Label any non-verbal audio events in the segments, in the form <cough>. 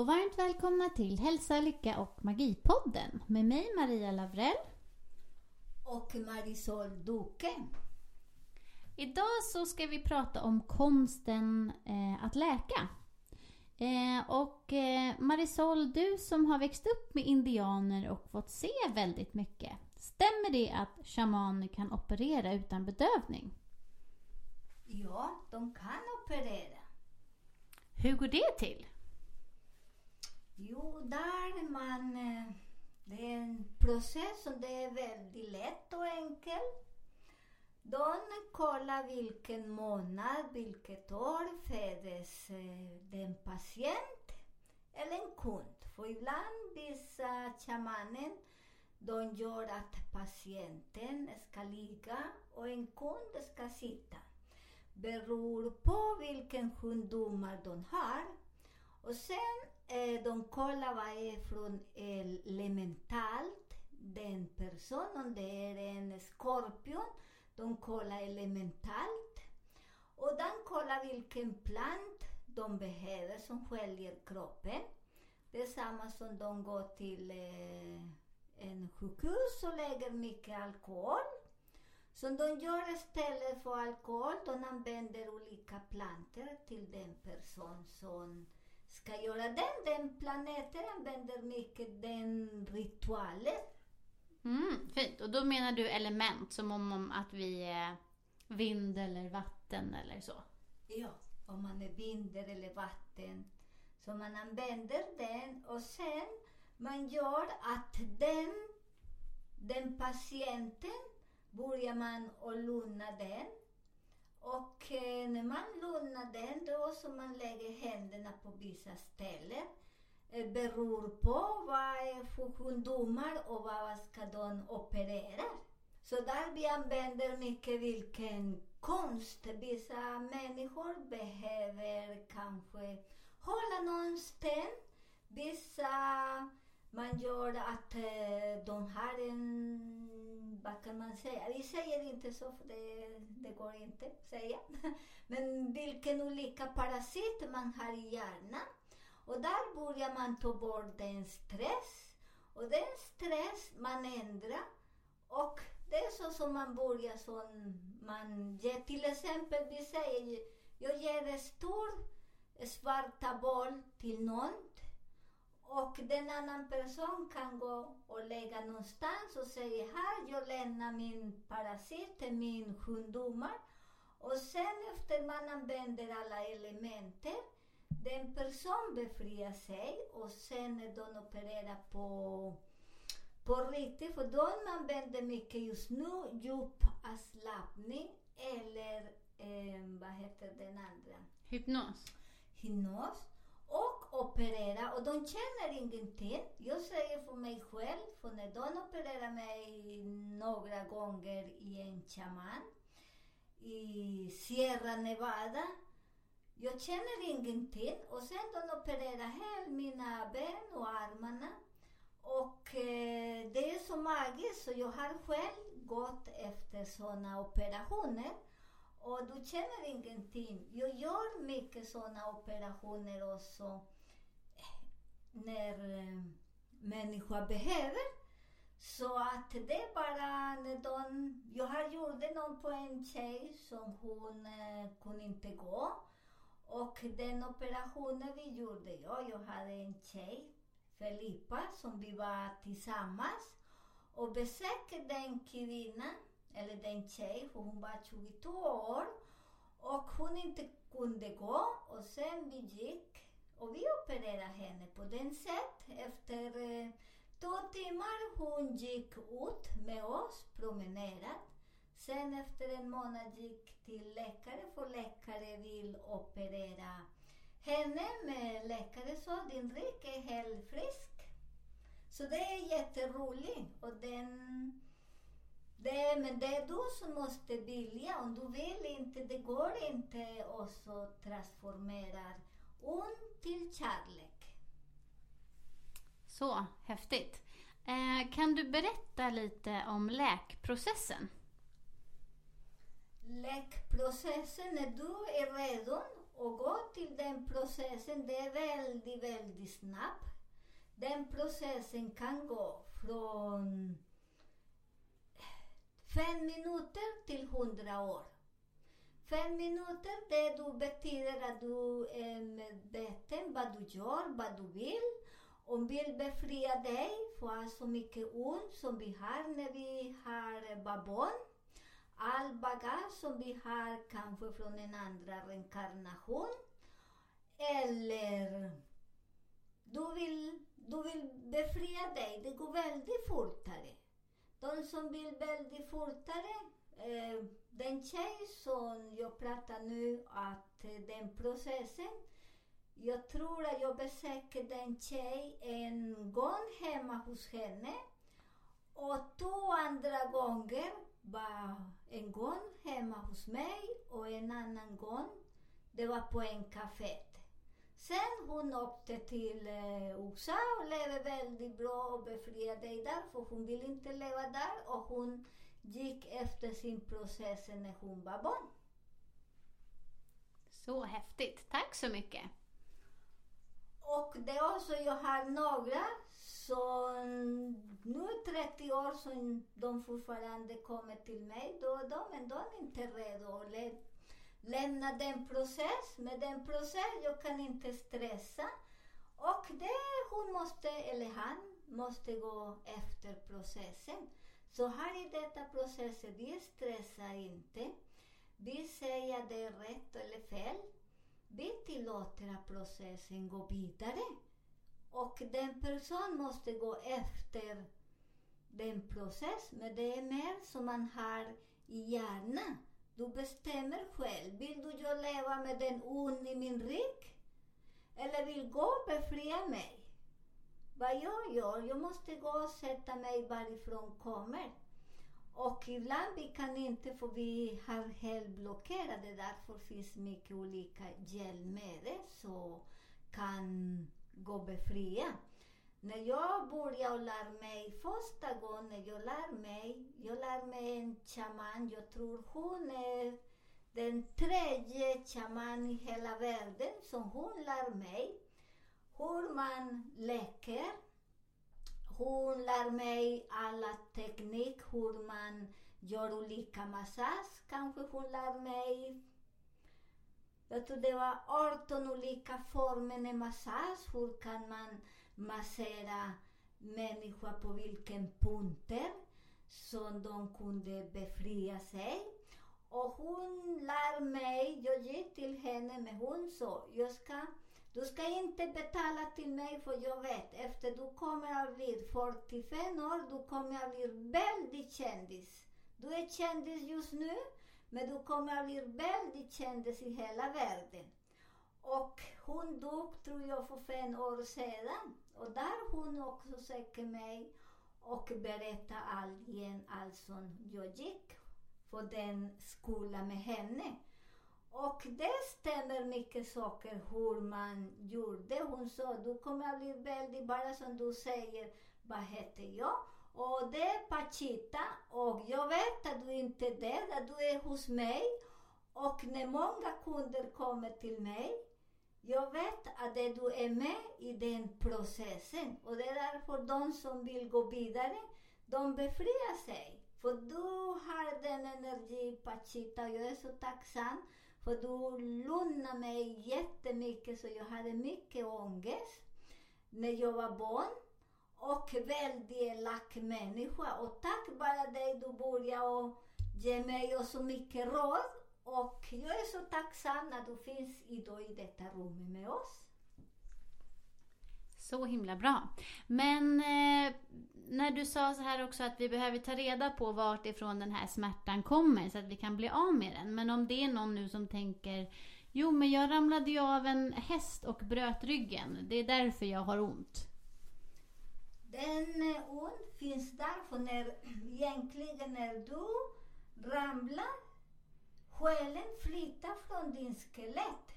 Och varmt välkomna till Hälsa, Lycka och Magipodden med mig Maria Lavrell. och Marisol Duque. Idag så ska vi prata om konsten eh, att läka. Eh, och eh, Marisol, du som har växt upp med indianer och fått se väldigt mycket. Stämmer det att shamaner kan operera utan bedövning? Ja, de kan operera. Hur går det till? Jo, där man... Eh, det är en process som det är väldigt lätt och enkel. De kollar vilken månad, vilket år föddes eh, den patient eller en kund. För ibland vissa shamanen de gör att patienten ska ligga och en kund ska sitta. Beror på vilken sjukdomar de har. Och sen eh, de kollar vad är från elementalt den personen, Om det är en skorpion, de kollar elementalt. Och de kollar vilken plant de behöver som sköljer kroppen. Det är samma som de går till eh, en sjukhus och lägger mycket alkohol. Så de gör istället för alkohol, de använder olika planter till den person som ska göra den. Den planeten använder mycket den ritualen. Mm, fint. Och då menar du element som om, om att vi är vind eller vatten eller så? Ja, om man är vind eller vatten. Så man använder den och sen man gör att den, den patienten börjar man att lugna den. Och eh, när man lugnar den då så man lägger händerna på vissa ställen. Eh, beror på vad är för sjukdomar och vad ska de operera. Så där vi använder mycket vilken konst. Vissa människor behöver kanske hålla någon sten. Vissa man gör att eh, de har en, vad kan man säga, vi säger inte så för det, det går inte att säga. <laughs> Men vilken olika parasit man har i hjärnan. Och där börjar man ta bort den stress. Och den stress man ändrar. Och det är så som man börjar som man ger, till exempel vi säger, jag ger en stor svarta boll till någon och den annan person kan gå och lägga någonstans och säga här, jag lämnar min parasit, min sjukdomar. Och sen efter man använder alla elementer, den person befriar sig och sen när de opererar på, på riktigt, för de använder mycket just nu djup avslappning eller eh, vad heter den andra? Hypnos? hypnos operera och de känner ingenting. Jag säger för mig själv, för när de opererar mig några gånger i en shaman i Sierra Nevada, jag känner ingenting och sen de opererar hela mina ben och armarna. Och eh, det är så magiskt så jag har själv gått efter sådana operationer. Och du känner ingenting. Jag gör mycket sådana operationer också när eh, människor behöver. Så att det är bara när de... Jag har gjort någon på en tjej som hon eh, kunde inte gå. Och den operationen vi gjorde, ja, jag hade en tjej, Filippa, som vi var tillsammans och besökte den kvinnan eller den tjej, för hon var 22 år och hon inte kunde gå och sen vi gick och vi opererade henne på den sätt. Efter eh, två timmar hon gick ut med oss, promenerat. Sen efter en månad gick till läkare för läkare vill operera henne. Men läkare sa din rygg är helt frisk. Så det är jätteroligt. Och den, det, men det är du som måste vilja. Om du vill inte, det går inte och så transformerar ont till kärlek. Så häftigt. Eh, kan du berätta lite om läkprocessen? Läkprocessen, när du är redo att gå till den processen, det är väldigt, väldigt snabbt. Den processen kan gå från fem minuter till hundra år. Fem minuter, det du betyder att du är medveten vad du gör, vad du vill. Om vill befria dig från så mycket ont som vi har när vi har eh, barn. All bagage som vi har kanske från en andra reinkarnation. Eller du vill, du vill befria dig, det går väldigt fortare. De som vill väldigt fortare, eh, den tjej som jag pratar nu, att eh, den processen, jag tror att jag besökte den tjej en gång hemma hos henne. Och två andra gånger var en gång hemma hos mig och en annan gång det var på en kafé. Sen hon åkte till eh, USA och levde väldigt bra och befriade sig där för hon ville inte leva där. Och hon gick efter sin process när hon var barn. Så häftigt. Tack så mycket. Och det är också, jag har några som nu 30 år som de fortfarande kommer till mig då och då, men de är inte redo att lä lämna den process. Med den process, jag kan inte stressa. Och det hon måste, eller han, måste gå efter processen. Så här i detta process, vi stressar inte. Vi säger uh, det är rätt eller fel. Vi tillåter att processen går vidare. Och den person måste gå efter den process, men det är mer som man har i hjärnan. Du bestämmer själv. Vill du jag leva med den ond i min rygg? Eller vill gå och befria mig? Vad jag gör? Jag måste gå och sätta mig varifrån kommer. Och ibland vi kan inte, för vi har helt blockerade, därför finns mycket olika hjälpmedel som kan gå befria. När jag började lära mig första gången jag lär mig, jag lär mig en shaman, jag tror hon är den tredje shaman i hela världen, som hon lär mig hur man läker. Hon lär mig alla teknik, hur man gör olika massage. Kanske hon lär mig jag tror det var 18 olika former av massage. Hur kan man massera människor på vilken punkter som de kunde befria sig. Och hon lär mig, jag gick till henne, men hon sa, jag ska, du ska inte betala till mig för jag vet, efter du kommer att bli 45 år, du kommer att bli väldigt kändis. Du är kändis just nu, men du kommer att bli väldigt kändis i hela världen. Och hon dog, tror jag, för fem år sedan. Och där hon också söker mig och berättar allt igen, allt som jag gick på den skolan med henne. Och det stämmer mycket saker hur man gjorde. Hon sa, du kommer att bli väldigt, bara som du säger, vad heter jag? Och det är Pachita och jag vet att du inte är där, att du är hos mig. Och när många kunder kommer till mig, jag vet att du är med i den processen. Och det är därför de som vill gå vidare, de befriar sig. För du har den energi, Pachita, och jag är så tacksam. För du lugnade mig jättemycket, så jag hade mycket ångest när jag var barn och väldigt elak människa. Och tack vare dig du började ge mig så mycket råd. Och jag är så tacksam att du finns idag i detta rum med oss. Så himla bra. Men eh, när du sa så här också att vi behöver ta reda på vart ifrån den här smärtan kommer så att vi kan bli av med den. Men om det är någon nu som tänker Jo, men jag ramlade ju av en häst och bröt ryggen. Det är därför jag har ont. Den eh, ont finns där för när <clears throat> egentligen när du ramlar, själen flyttar från din skelett.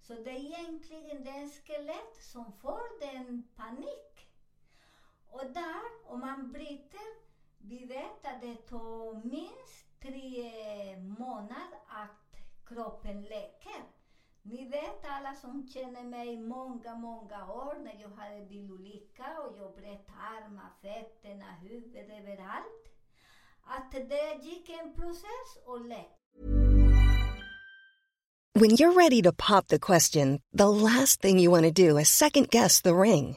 Så det är egentligen det skelett som får den panik. Och där, om man bryter, vi vet att det tar minst tre månader att kroppen läker. Ni vet alla som känner mig många, många år när jag hade bilolycka och jag bröt armar, fötterna, huvudet, överallt. Att det gick en process och läkte. When you're ready to pop the question, the last thing you want to do is second guess the ring.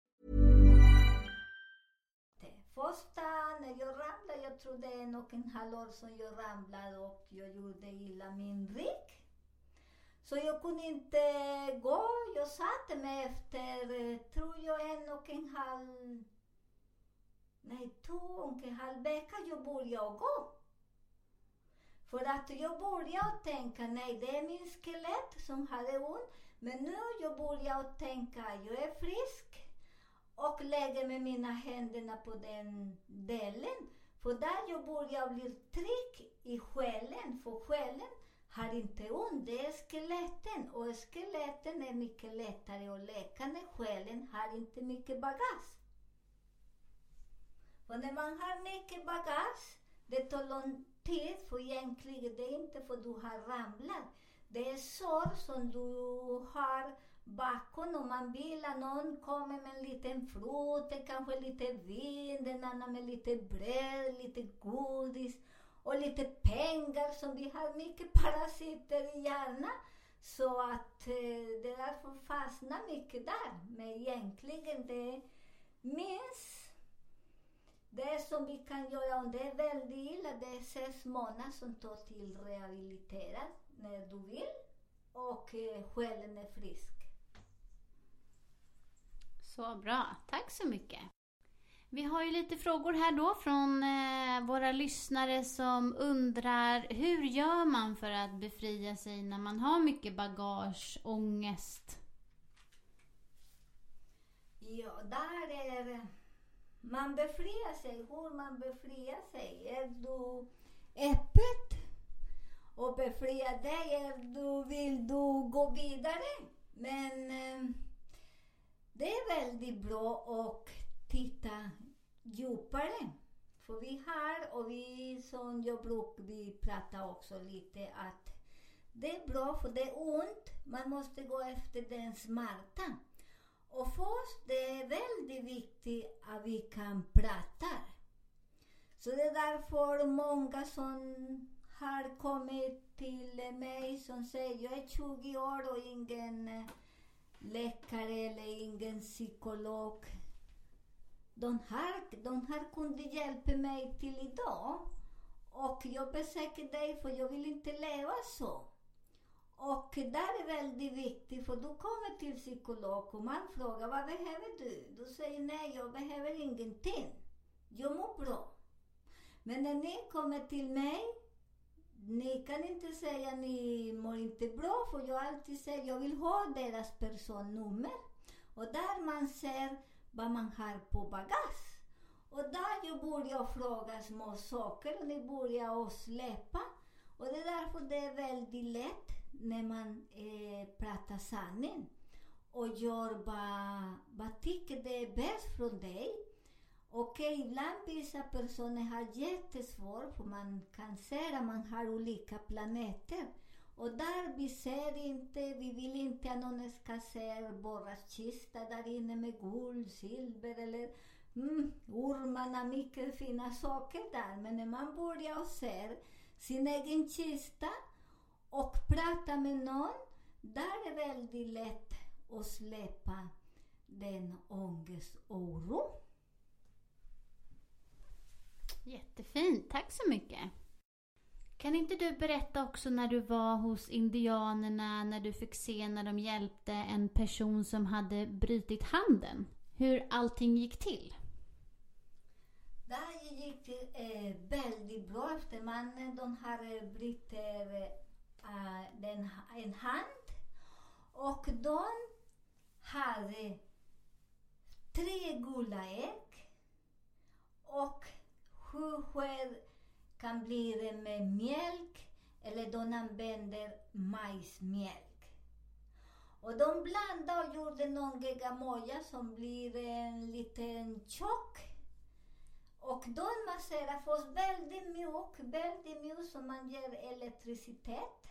Och en halv år som jag ramlade och jag gjorde illa min rygg. Så jag kunde inte gå. Jag satte mig efter, eh, tror jag, en och en halv... Nej, två och en halv vecka jag började gå. För att jag började tänka, nej det är min skelett som hade ont. Men nu jag börjar tänka, jag är frisk och lägger med mina händer på den delen. För där jag börjar bli trygg i själen, för själen har inte ont, det är skeletten. Och skeletten är mycket lättare att läka när själen har inte mycket bagage. För när man har mycket bagage, det tar lång tid, för egentligen det är inte för du har ramlat. Det är sår som du har bakom om man vill att någon kommer med en liten frukt, kanske lite vin, den annan med lite bröd, lite godis och lite pengar som vi har mycket parasiter i hjärnan. Så att eh, det därför fastnar mycket där. Men egentligen det minst det som vi kan göra om det är väldigt illa, det är sex månader som tar till rehabilitera när du vill och eh, själen är frisk. Så bra. Tack så mycket. Vi har ju lite frågor här då från eh, våra lyssnare som undrar hur gör man för att befria sig när man har mycket bagage, ångest? Ja, där är man befriar sig. Hur man befriar sig? Är du öppet och befriar dig? Är du, vill du gå vidare? Men eh, det är väldigt bra att titta djupare. För vi har, och vi som jag brukar, vi pratar också lite att det är bra för det är ont, man måste gå efter den smärta. Och för oss, det är väldigt viktigt att vi kan prata. Så det är därför många som har kommit till mig som säger jag är 20 år och ingen eh, läkare eller ingen psykolog. De här de här kunde hjälpa mig till idag. Och jag besöker dig för jag vill inte leva så. Och det är väldigt viktigt, för du kommer till psykolog och man frågar vad behöver du? Du säger nej, jag behöver ingenting. Jag mår bra. Men när ni kommer till mig, ni kan inte säga ni mår inte bra, för jag alltid säger jag vill ha deras personnummer. Och där man ser vad man har på bagage. Och där jag börjar fråga små saker och ni börjar att släppa. Och det är därför det är väldigt lätt när man eh, pratar sanning och gör vad, vad tycker det är bäst från dig. Och ibland vissa personer har jättesvårt för man kan se att man har olika planeter. Och där vi ser inte, vi vill inte att någon ska se våra kista där inne med guld, silver eller mm, ormarna, mycket fina saker där. Men när man börjar och ser sin egen kista och pratar med någon, där är det väldigt lätt att släppa den ångest och oro. Jättefint, tack så mycket. Kan inte du berätta också när du var hos indianerna, när du fick se när de hjälpte en person som hade brutit handen? Hur allting gick till? Det gick eh, väldigt bra efter mannen. De hade brutit eh, eh den, en hand och de hade tre gula ägg och sju skär kan bli det med mjölk eller de använder majsmjölk. Och de blandade och gjorde någon geggamoja som blir en liten tjock. Och de masserar först väldigt mjuk, väldigt mjuk så man ger elektricitet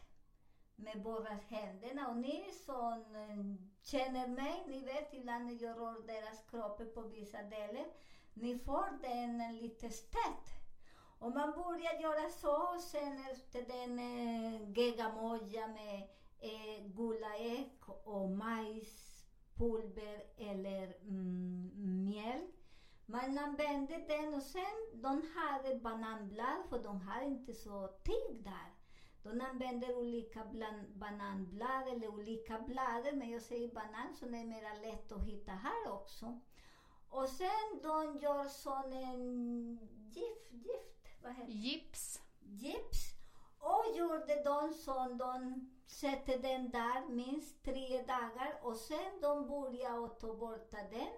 med båda händerna. Och ni som eh, känner mig, ni vet ibland när jag rör deras kroppar på vissa delar, ni får den lite stött. Och man börjar göra så, och sen efter den eh, geggamoja med eh, gula ägg och majspulver eller mm, mjölk. Man använder den och sen de hade bananblad, för de hade inte så tyg där. De använder olika bland, bananblad eller olika blad, men jag säger banan så det är mer lätt att hitta här också. Och sen de gör sån en gift, gift, vad heter Gips. Gips. Och gjorde de så de sätter den där minst tre dagar och sen de börjar att ta bort den.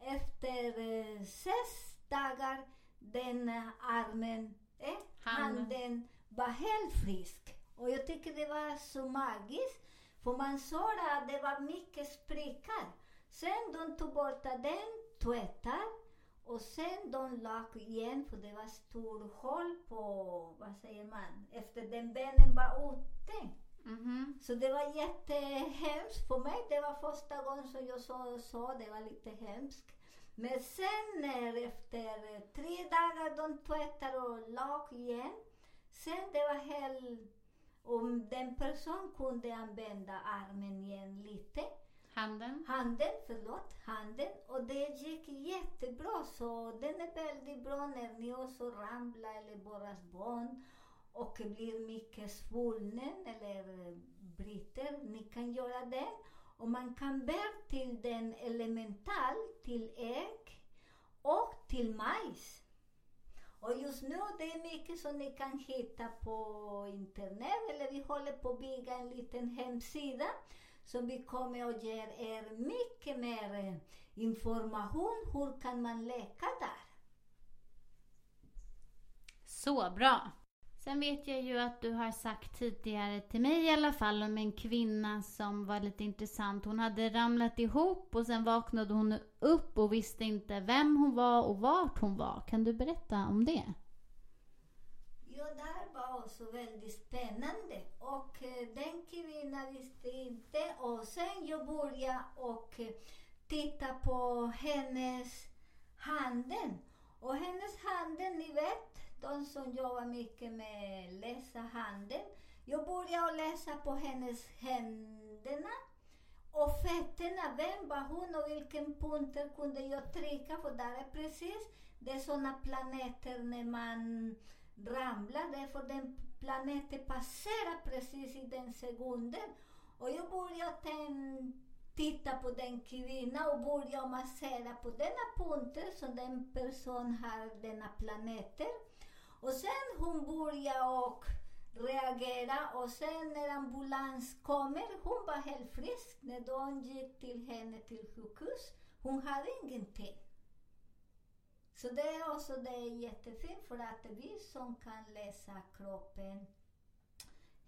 Efter eh, sex dagar den eh, armen, eh, Hand. handen var helt frisk. Och jag tycker det var så magiskt. För man såg att det var mycket sprickor. Sen de tog bort den, tvättar och sen de lag igen för det var stor hål på, vad säger man, efter den benen var ute. Mhm. Så det var jättehemskt för mig. Det var första gången som jag såg så, det var lite hemskt. Men sen när efter tre dagar de tvättar och lag igen, sen det var helt, om den person kunde använda armen igen lite, Handen. handen, förlåt, handen, och det gick jättebra. Så den är väldigt bra när ni också ramlar eller borras barn och blir mycket svullnen eller bryter. Ni kan göra det. Och man kan bära till den elemental, till ägg och till majs. Och just nu det är mycket som ni kan hitta på internet eller vi håller på att bygga en liten hemsida som vi kommer att ge er mycket mer information. Hur kan man läka där? Så bra. Sen vet jag ju att du har sagt tidigare till mig i alla fall om en kvinna som var lite intressant. Hon hade ramlat ihop och sen vaknade hon upp och visste inte vem hon var och vart hon var. Kan du berätta om det? Ja, det här var också väldigt spännande. Och eh, den kvinnan visste inte. Och sen jag började och eh, titta på hennes handen. Och hennes handen, ni vet, de som jobbar mycket med läsa handen. Jag började läsa på hennes händerna och fötterna. Vem var hon och vilken punkter kunde jag trycka? För där är precis, det är sådana planeter när man ramlade, för den planeten passerade precis i den sekunden. Och jag började titta på den kvinnan och började massera på denna punkter som den person har denna planeter. Och sen hon började och reagera och sen när ambulans kommer, hon var helt frisk. När de gick till henne till sjukhus, hon hade ingenting. Så det är också det är jättefint för att vi som kan läsa kroppen,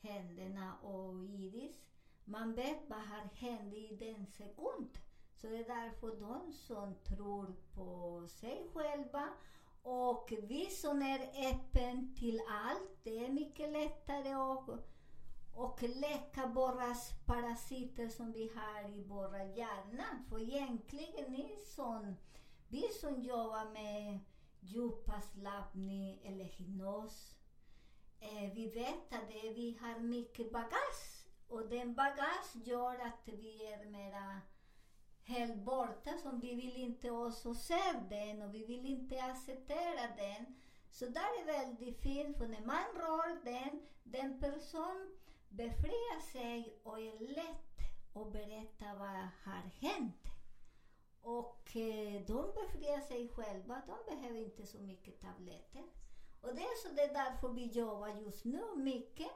händerna och iris, man vet vad har hänt i den sekund. Så det är därför de som tror på sig själva och vi som är öppen till allt, det är mycket lättare att och läka våra parasiter som vi har i våra hjärna. För egentligen, ni som, vi som jobbar med djupavslappning eller hypnos, eh, vi vet att det, vi har mycket bagage. Och den bagage gör att vi är mera helt borta, som vi vill inte också se den och vi vill inte acceptera den. Så där är väldigt fint, för när man rör den, den person befriar sig och är lätt att berätta vad har hänt. Och eh, de befriar sig själva, de behöver inte så mycket tabletter. Och det är så det är därför vi jobbar just nu mycket.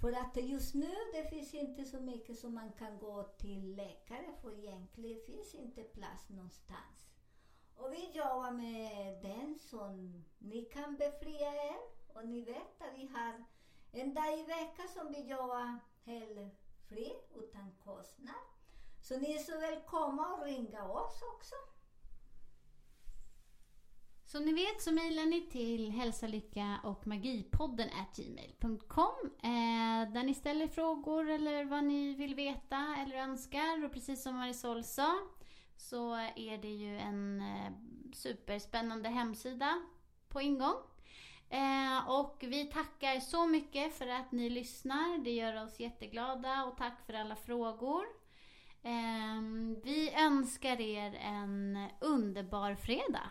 För att just nu det finns inte så mycket som man kan gå till läkare för egentligen finns inte plats någonstans. Och vi jobbar med den som ni kan befria er. Och ni vet att vi har en dag i veckan som vi jobbar helt fri, utan kostnad. Så ni är så välkomna att ringa oss också. Som ni vet så mejlar ni till hälsalycka och magipodden gmail.com eh, där ni ställer frågor eller vad ni vill veta eller önskar. Och precis som Marisol sa så är det ju en eh, superspännande hemsida på ingång. Eh, och vi tackar så mycket för att ni lyssnar. Det gör oss jätteglada och tack för alla frågor. Ehm, vi önskar er en underbar fredag.